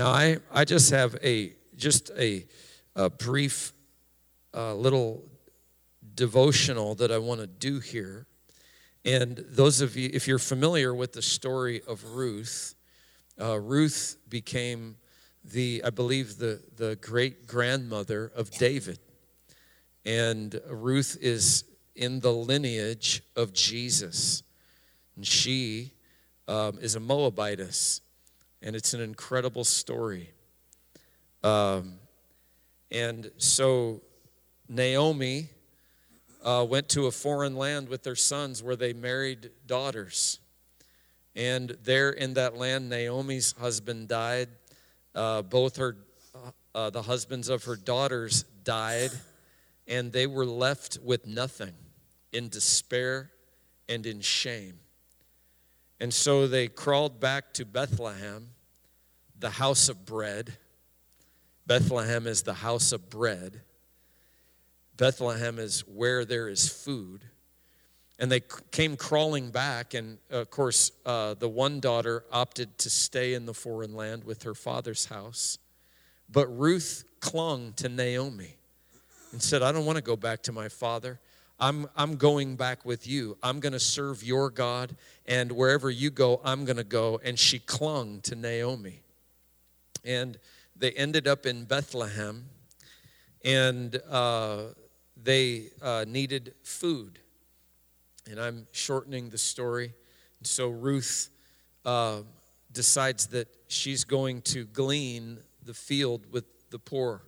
Now, I, I just have a just a, a brief uh, little devotional that I want to do here. And those of you, if you're familiar with the story of Ruth, uh, Ruth became the, I believe, the, the great grandmother of David. And Ruth is in the lineage of Jesus. And she um, is a Moabitess. And it's an incredible story. Um, and so Naomi uh, went to a foreign land with their sons where they married daughters. And there in that land, Naomi's husband died. Uh, both her, uh, the husbands of her daughters died, and they were left with nothing in despair and in shame. And so they crawled back to Bethlehem, the house of bread. Bethlehem is the house of bread. Bethlehem is where there is food. And they came crawling back, and of course, uh, the one daughter opted to stay in the foreign land with her father's house. But Ruth clung to Naomi and said, I don't want to go back to my father. I'm, I'm going back with you. I'm going to serve your God, and wherever you go, I'm going to go. And she clung to Naomi. And they ended up in Bethlehem, and uh, they uh, needed food. And I'm shortening the story. And so Ruth uh, decides that she's going to glean the field with the poor.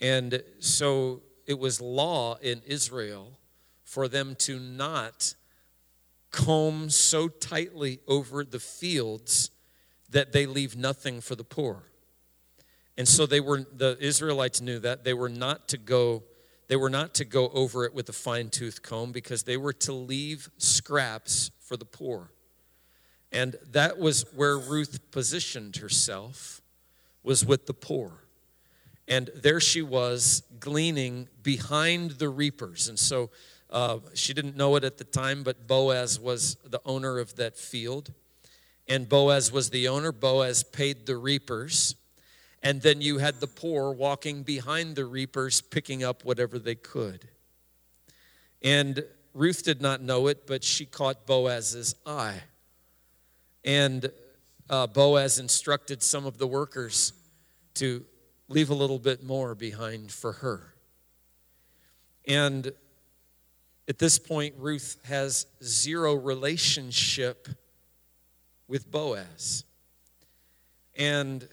And so it was law in Israel for them to not comb so tightly over the fields that they leave nothing for the poor. And so they were the Israelites knew that they were not to go they were not to go over it with a fine tooth comb because they were to leave scraps for the poor. And that was where Ruth positioned herself, was with the poor. And there she was gleaning behind the reapers. And so uh, she didn't know it at the time, but Boaz was the owner of that field. And Boaz was the owner. Boaz paid the reapers. And then you had the poor walking behind the reapers, picking up whatever they could. And Ruth did not know it, but she caught Boaz's eye. And uh, Boaz instructed some of the workers to leave a little bit more behind for her. And at this point, Ruth has zero relationship with Boaz. And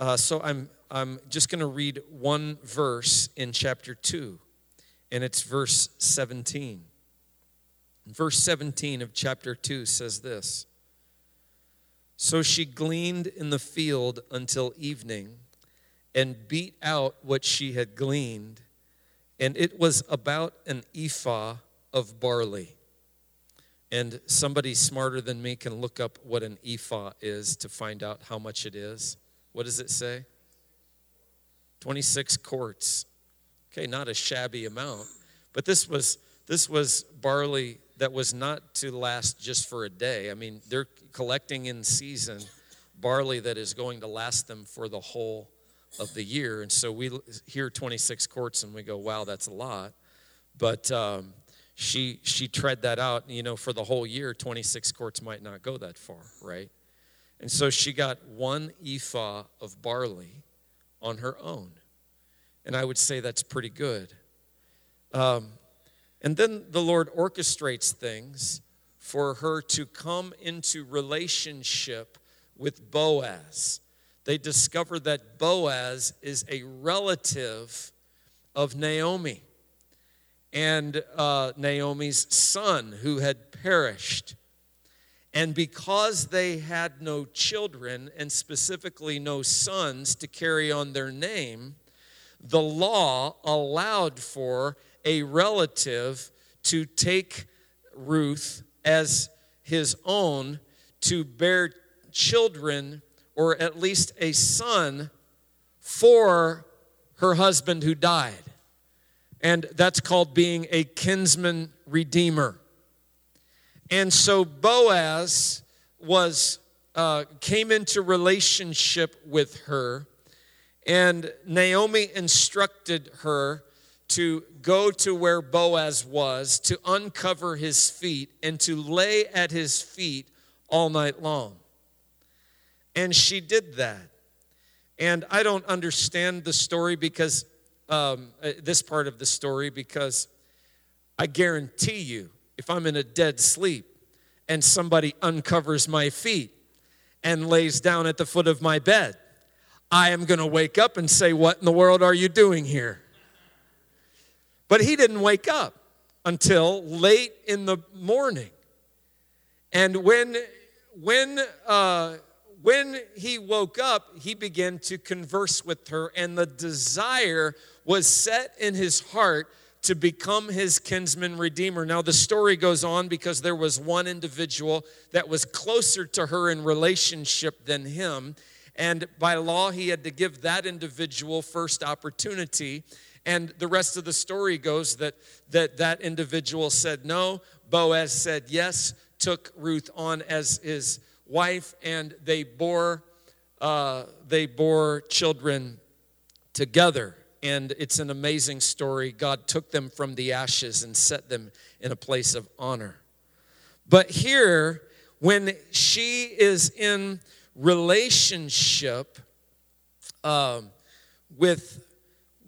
uh, so I'm, I'm just going to read one verse in chapter 2, and it's verse 17. Verse 17 of chapter 2 says this So she gleaned in the field until evening and beat out what she had gleaned, and it was about an ephah of barley. And somebody smarter than me can look up what an ephah is to find out how much it is. What does it say? 26 quarts. Okay, not a shabby amount. But this was this was barley that was not to last just for a day. I mean, they're collecting in season barley that is going to last them for the whole of the year. And so we hear 26 quarts and we go, wow, that's a lot. But um, she she tread that out. You know, for the whole year, 26 quarts might not go that far, right? And so she got one ephah of barley on her own. And I would say that's pretty good. Um, and then the Lord orchestrates things for her to come into relationship with Boaz. They discover that Boaz is a relative of Naomi and uh, Naomi's son who had perished. And because they had no children, and specifically no sons to carry on their name, the law allowed for a relative to take Ruth as his own to bear children, or at least a son, for her husband who died. And that's called being a kinsman redeemer. And so Boaz was uh, came into relationship with her, and Naomi instructed her to go to where Boaz was, to uncover his feet, and to lay at his feet all night long. And she did that. And I don't understand the story because, um, uh, this part of the story, because I guarantee you, if I'm in a dead sleep and somebody uncovers my feet and lays down at the foot of my bed, I am going to wake up and say, What in the world are you doing here? But he didn't wake up until late in the morning. And when, when, uh, when he woke up, he began to converse with her, and the desire was set in his heart to become his kinsman redeemer. Now, the story goes on because there was one individual that was closer to her in relationship than him. And by law, he had to give that individual first opportunity. And the rest of the story goes that that, that individual said no. Boaz said yes, took Ruth on as his wife, and they bore, uh, they bore children together. And it's an amazing story. God took them from the ashes and set them in a place of honor. But here, when she is in relationship um, with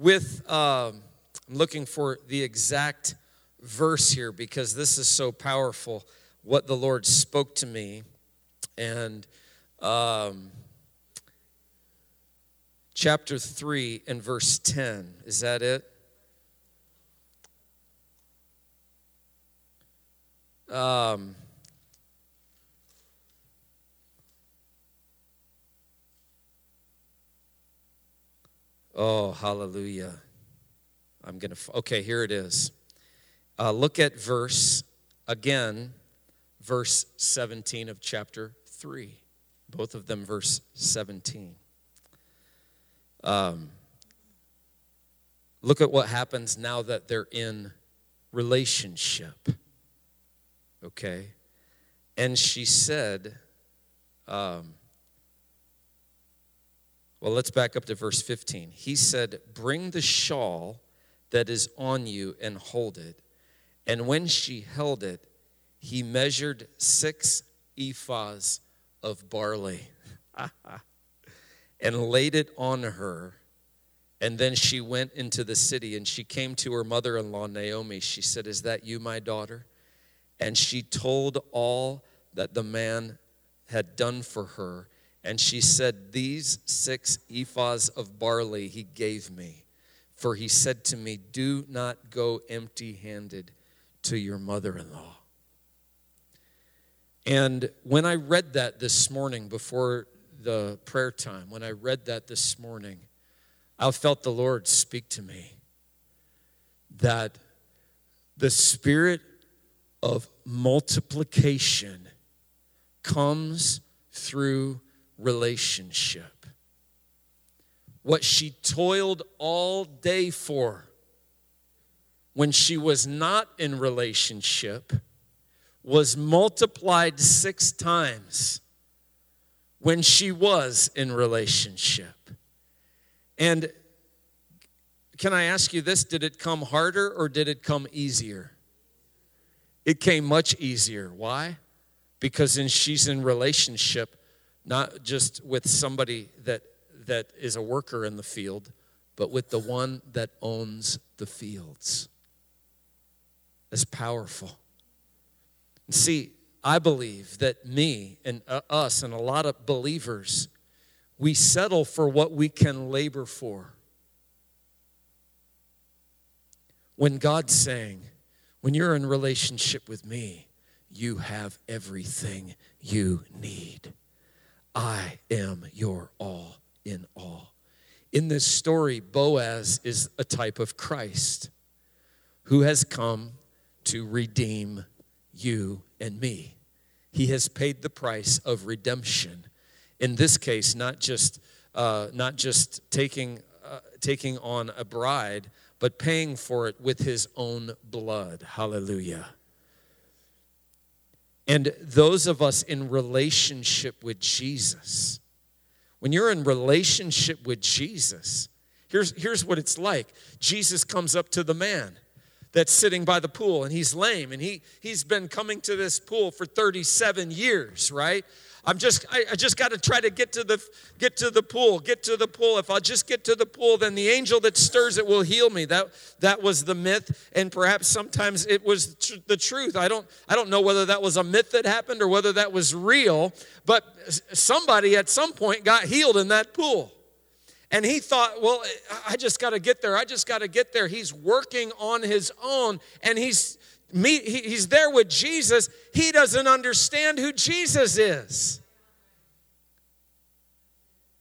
with, um, I'm looking for the exact verse here because this is so powerful what the Lord spoke to me. And um, chapter 3 and verse 10. Is that it? Um, Oh, hallelujah. I'm going to, okay, here it is. Uh, look at verse, again, verse 17 of chapter 3. Both of them, verse 17. Um, look at what happens now that they're in relationship. Okay? And she said, um, well, let's back up to verse 15. He said, Bring the shawl that is on you and hold it. And when she held it, he measured six ephahs of barley and laid it on her. And then she went into the city and she came to her mother in law, Naomi. She said, Is that you, my daughter? And she told all that the man had done for her. And she said, These six ephahs of barley he gave me. For he said to me, Do not go empty handed to your mother in law. And when I read that this morning before the prayer time, when I read that this morning, I felt the Lord speak to me that the spirit of multiplication comes through relationship. What she toiled all day for when she was not in relationship was multiplied six times when she was in relationship. And can I ask you this? Did it come harder or did it come easier? It came much easier. Why? Because in, she's in relationship not just with somebody that, that is a worker in the field, but with the one that owns the fields. That's powerful. See, I believe that me and uh, us and a lot of believers, we settle for what we can labor for. When God's saying, when you're in relationship with me, you have everything you need. I am your all in all. In this story, Boaz is a type of Christ who has come to redeem you and me. He has paid the price of redemption. In this case, not just, uh, not just taking, uh, taking on a bride, but paying for it with his own blood. Hallelujah. And those of us in relationship with Jesus, when you're in relationship with Jesus, here's, here's what it's like Jesus comes up to the man that's sitting by the pool and he's lame and he, he's been coming to this pool for 37 years, right? I'm just I, I just got to try to get to the get to the pool, get to the pool. If I'll just get to the pool, then the angel that stirs it will heal me. That that was the myth, and perhaps sometimes it was tr- the truth. I don't I don't know whether that was a myth that happened or whether that was real, but somebody at some point got healed in that pool. And he thought, well, I just got to get there. I just got to get there. He's working on his own and he's meet, he's there with Jesus, he doesn't understand who Jesus is.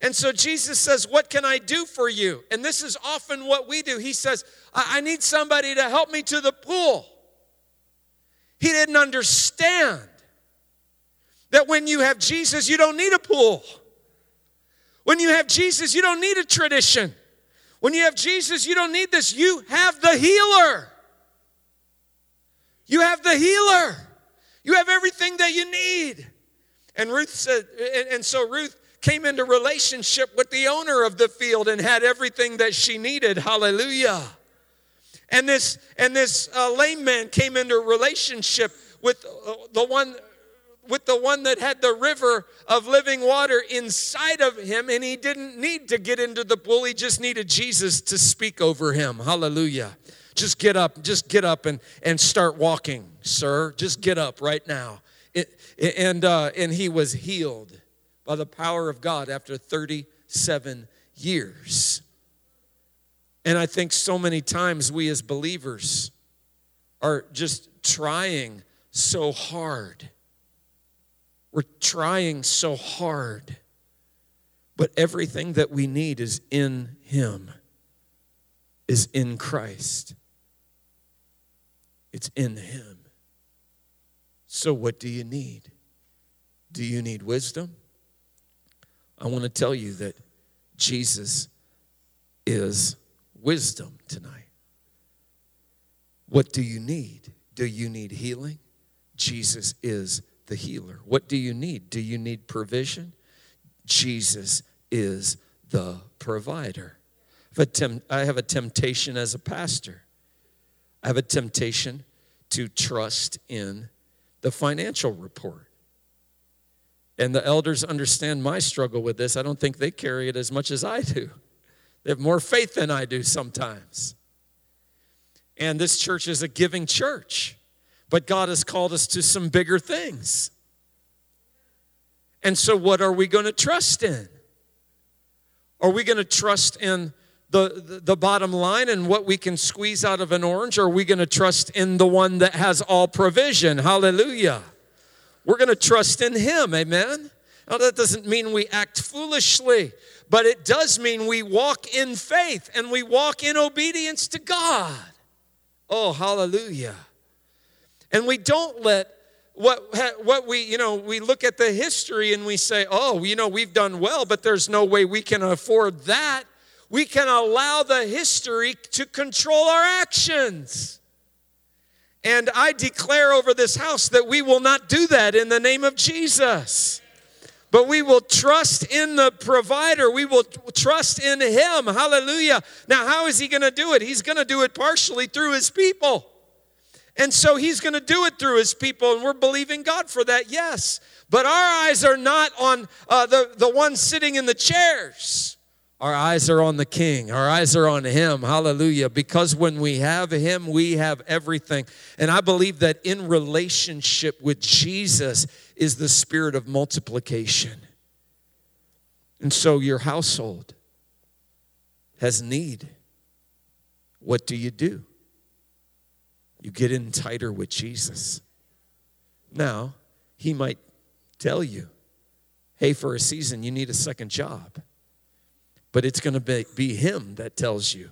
And so Jesus says, What can I do for you? And this is often what we do. He says, I, I need somebody to help me to the pool. He didn't understand that when you have Jesus, you don't need a pool. When you have Jesus, you don't need a tradition. When you have Jesus, you don't need this. You have the healer. You have the healer. You have everything that you need. And Ruth said, and so Ruth came into relationship with the owner of the field and had everything that she needed. Hallelujah. And this and this uh, lame man came into relationship with uh, the one with the one that had the river of living water inside of him and he didn't need to get into the pool he just needed Jesus to speak over him. Hallelujah. Just get up, just get up and, and start walking, sir. Just get up right now. It, and, uh, and he was healed by the power of God after 37 years. And I think so many times we as believers are just trying so hard. We're trying so hard. But everything that we need is in Him, is in Christ. It's in Him. So, what do you need? Do you need wisdom? I want to tell you that Jesus is wisdom tonight. What do you need? Do you need healing? Jesus is the healer. What do you need? Do you need provision? Jesus is the provider. I have a temptation as a pastor I have a temptation to trust in the financial report. And the elders understand my struggle with this. I don't think they carry it as much as I do. They have more faith than I do sometimes. And this church is a giving church, but God has called us to some bigger things. And so, what are we going to trust in? Are we going to trust in the, the, bottom line and what we can squeeze out of an orange? Or are we going to trust in the one that has all provision? Hallelujah. We're going to trust in Him. Amen. Now, that doesn't mean we act foolishly, but it does mean we walk in faith and we walk in obedience to God. Oh, hallelujah. And we don't let what, what we, you know, we look at the history and we say, oh, you know, we've done well, but there's no way we can afford that we can allow the history to control our actions. And I declare over this house that we will not do that in the name of Jesus. But we will trust in the provider. We will trust in him. Hallelujah. Now, how is he going to do it? He's going to do it partially through his people. And so he's going to do it through his people, and we're believing God for that, yes. But our eyes are not on uh, the, the ones sitting in the chairs. Our eyes are on the King. Our eyes are on Him. Hallelujah. Because when we have Him, we have everything. And I believe that in relationship with Jesus is the spirit of multiplication. And so your household has need. What do you do? You get in tighter with Jesus. Now, He might tell you, hey, for a season, you need a second job but it's going to be, be Him that tells you.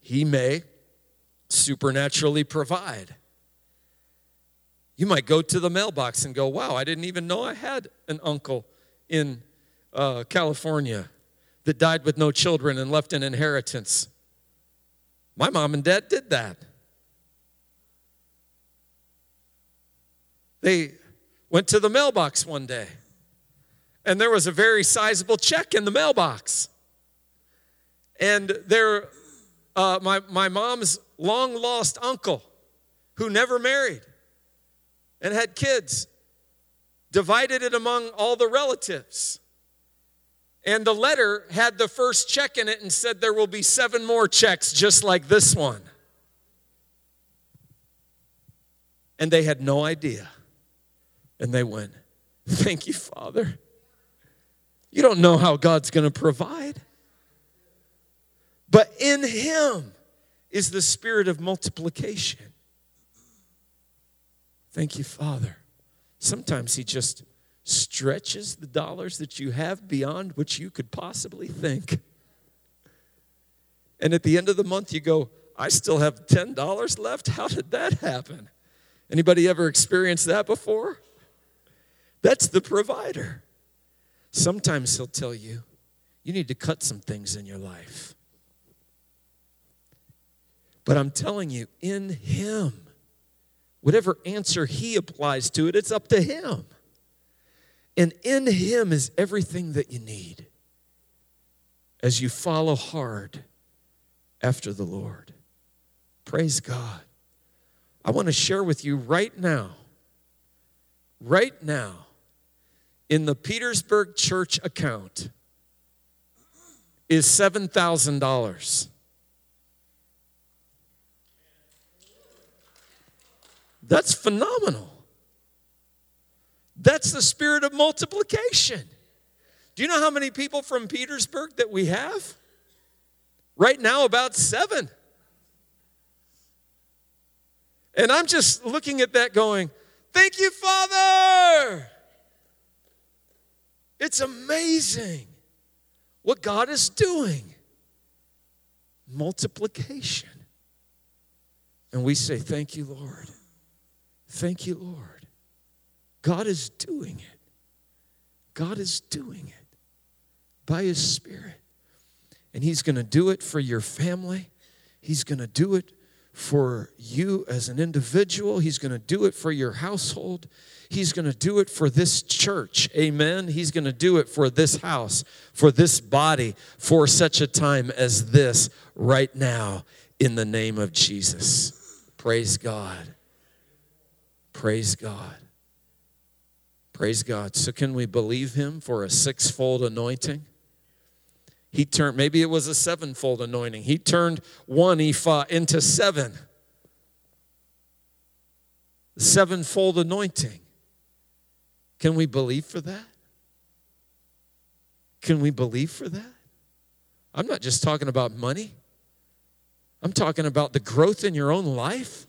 He may supernaturally provide. You might go to the mailbox and go, Wow, I didn't even know I had an uncle in uh, California that died with no children and left an inheritance. My mom and dad did that. They, went to the mailbox one day, and there was a very sizable check in the mailbox. And there, uh, my, my mom's long lost uncle, who never married and had kids, divided it among all the relatives. And the letter had the first check in it and said there will be seven more checks just like this one. And they had no idea. And they went, Thank you, Father. You don't know how God's going to provide. But in Him is the spirit of multiplication. Thank you, Father. Sometimes He just stretches the dollars that you have beyond what you could possibly think. And at the end of the month, you go, I still have $10 left? How did that happen? Anybody ever experienced that before? That's the provider. Sometimes he'll tell you, you need to cut some things in your life. But I'm telling you, in him, whatever answer he applies to it, it's up to him. And in him is everything that you need as you follow hard after the Lord. Praise God. I want to share with you right now, right now, in the Petersburg church account is $7,000. That's phenomenal. That's the spirit of multiplication. Do you know how many people from Petersburg that we have? Right now, about seven. And I'm just looking at that going, Thank you, Father. It's amazing what God is doing. Multiplication. And we say, Thank you, Lord. Thank you, Lord. God is doing it. God is doing it by His Spirit. And He's going to do it for your family, He's going to do it for you as an individual, He's going to do it for your household. He's going to do it for this church. Amen. He's going to do it for this house, for this body, for such a time as this right now in the name of Jesus. Praise God. Praise God. Praise God. So, can we believe Him for a sixfold anointing? He turned, maybe it was a sevenfold anointing. He turned one ephah into seven. sevenfold anointing. Can we believe for that? Can we believe for that? I'm not just talking about money. I'm talking about the growth in your own life.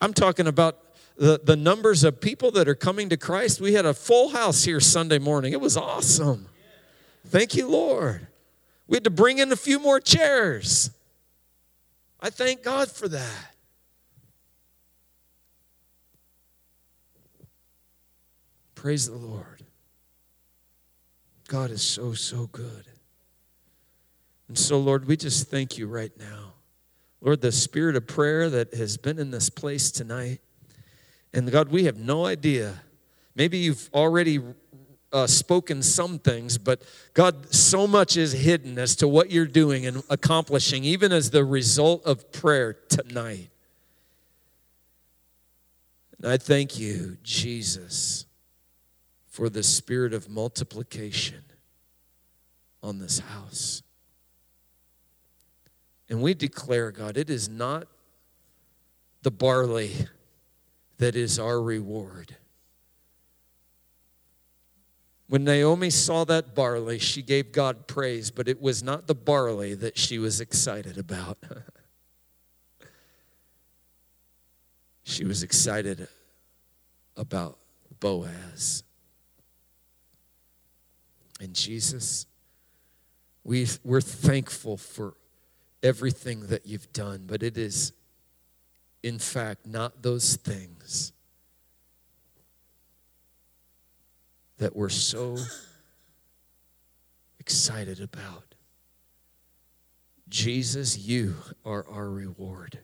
I'm talking about the, the numbers of people that are coming to Christ. We had a full house here Sunday morning. It was awesome. Thank you, Lord. We had to bring in a few more chairs. I thank God for that. Praise the Lord. God is so, so good. And so, Lord, we just thank you right now. Lord, the spirit of prayer that has been in this place tonight. And God, we have no idea. Maybe you've already uh, spoken some things, but God, so much is hidden as to what you're doing and accomplishing, even as the result of prayer tonight. And I thank you, Jesus for the spirit of multiplication on this house. And we declare, God, it is not the barley that is our reward. When Naomi saw that barley, she gave God praise, but it was not the barley that she was excited about. she was excited about Boaz. And Jesus, we, we're thankful for everything that you've done, but it is, in fact, not those things that we're so excited about. Jesus, you are our reward.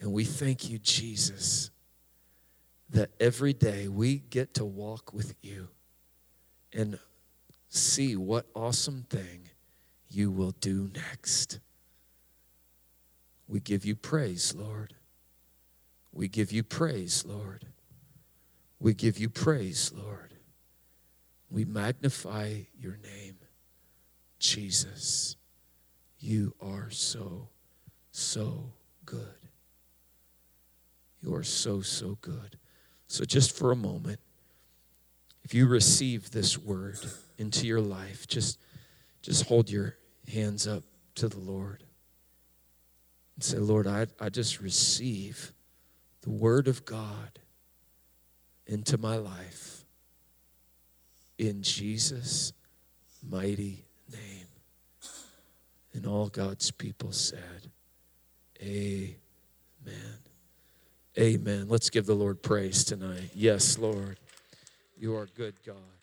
And we thank you, Jesus, that every day we get to walk with you and see what awesome thing you will do next. We give you praise, Lord. We give you praise, Lord. We give you praise, Lord. We magnify your name, Jesus. You are so, so good. You are so, so good. So, just for a moment, if you receive this word into your life, just, just hold your hands up to the Lord and say, Lord, I, I just receive the word of God into my life in Jesus' mighty name. And all God's people said, Amen. Amen. Let's give the Lord praise tonight. Yes, Lord. You are good, God.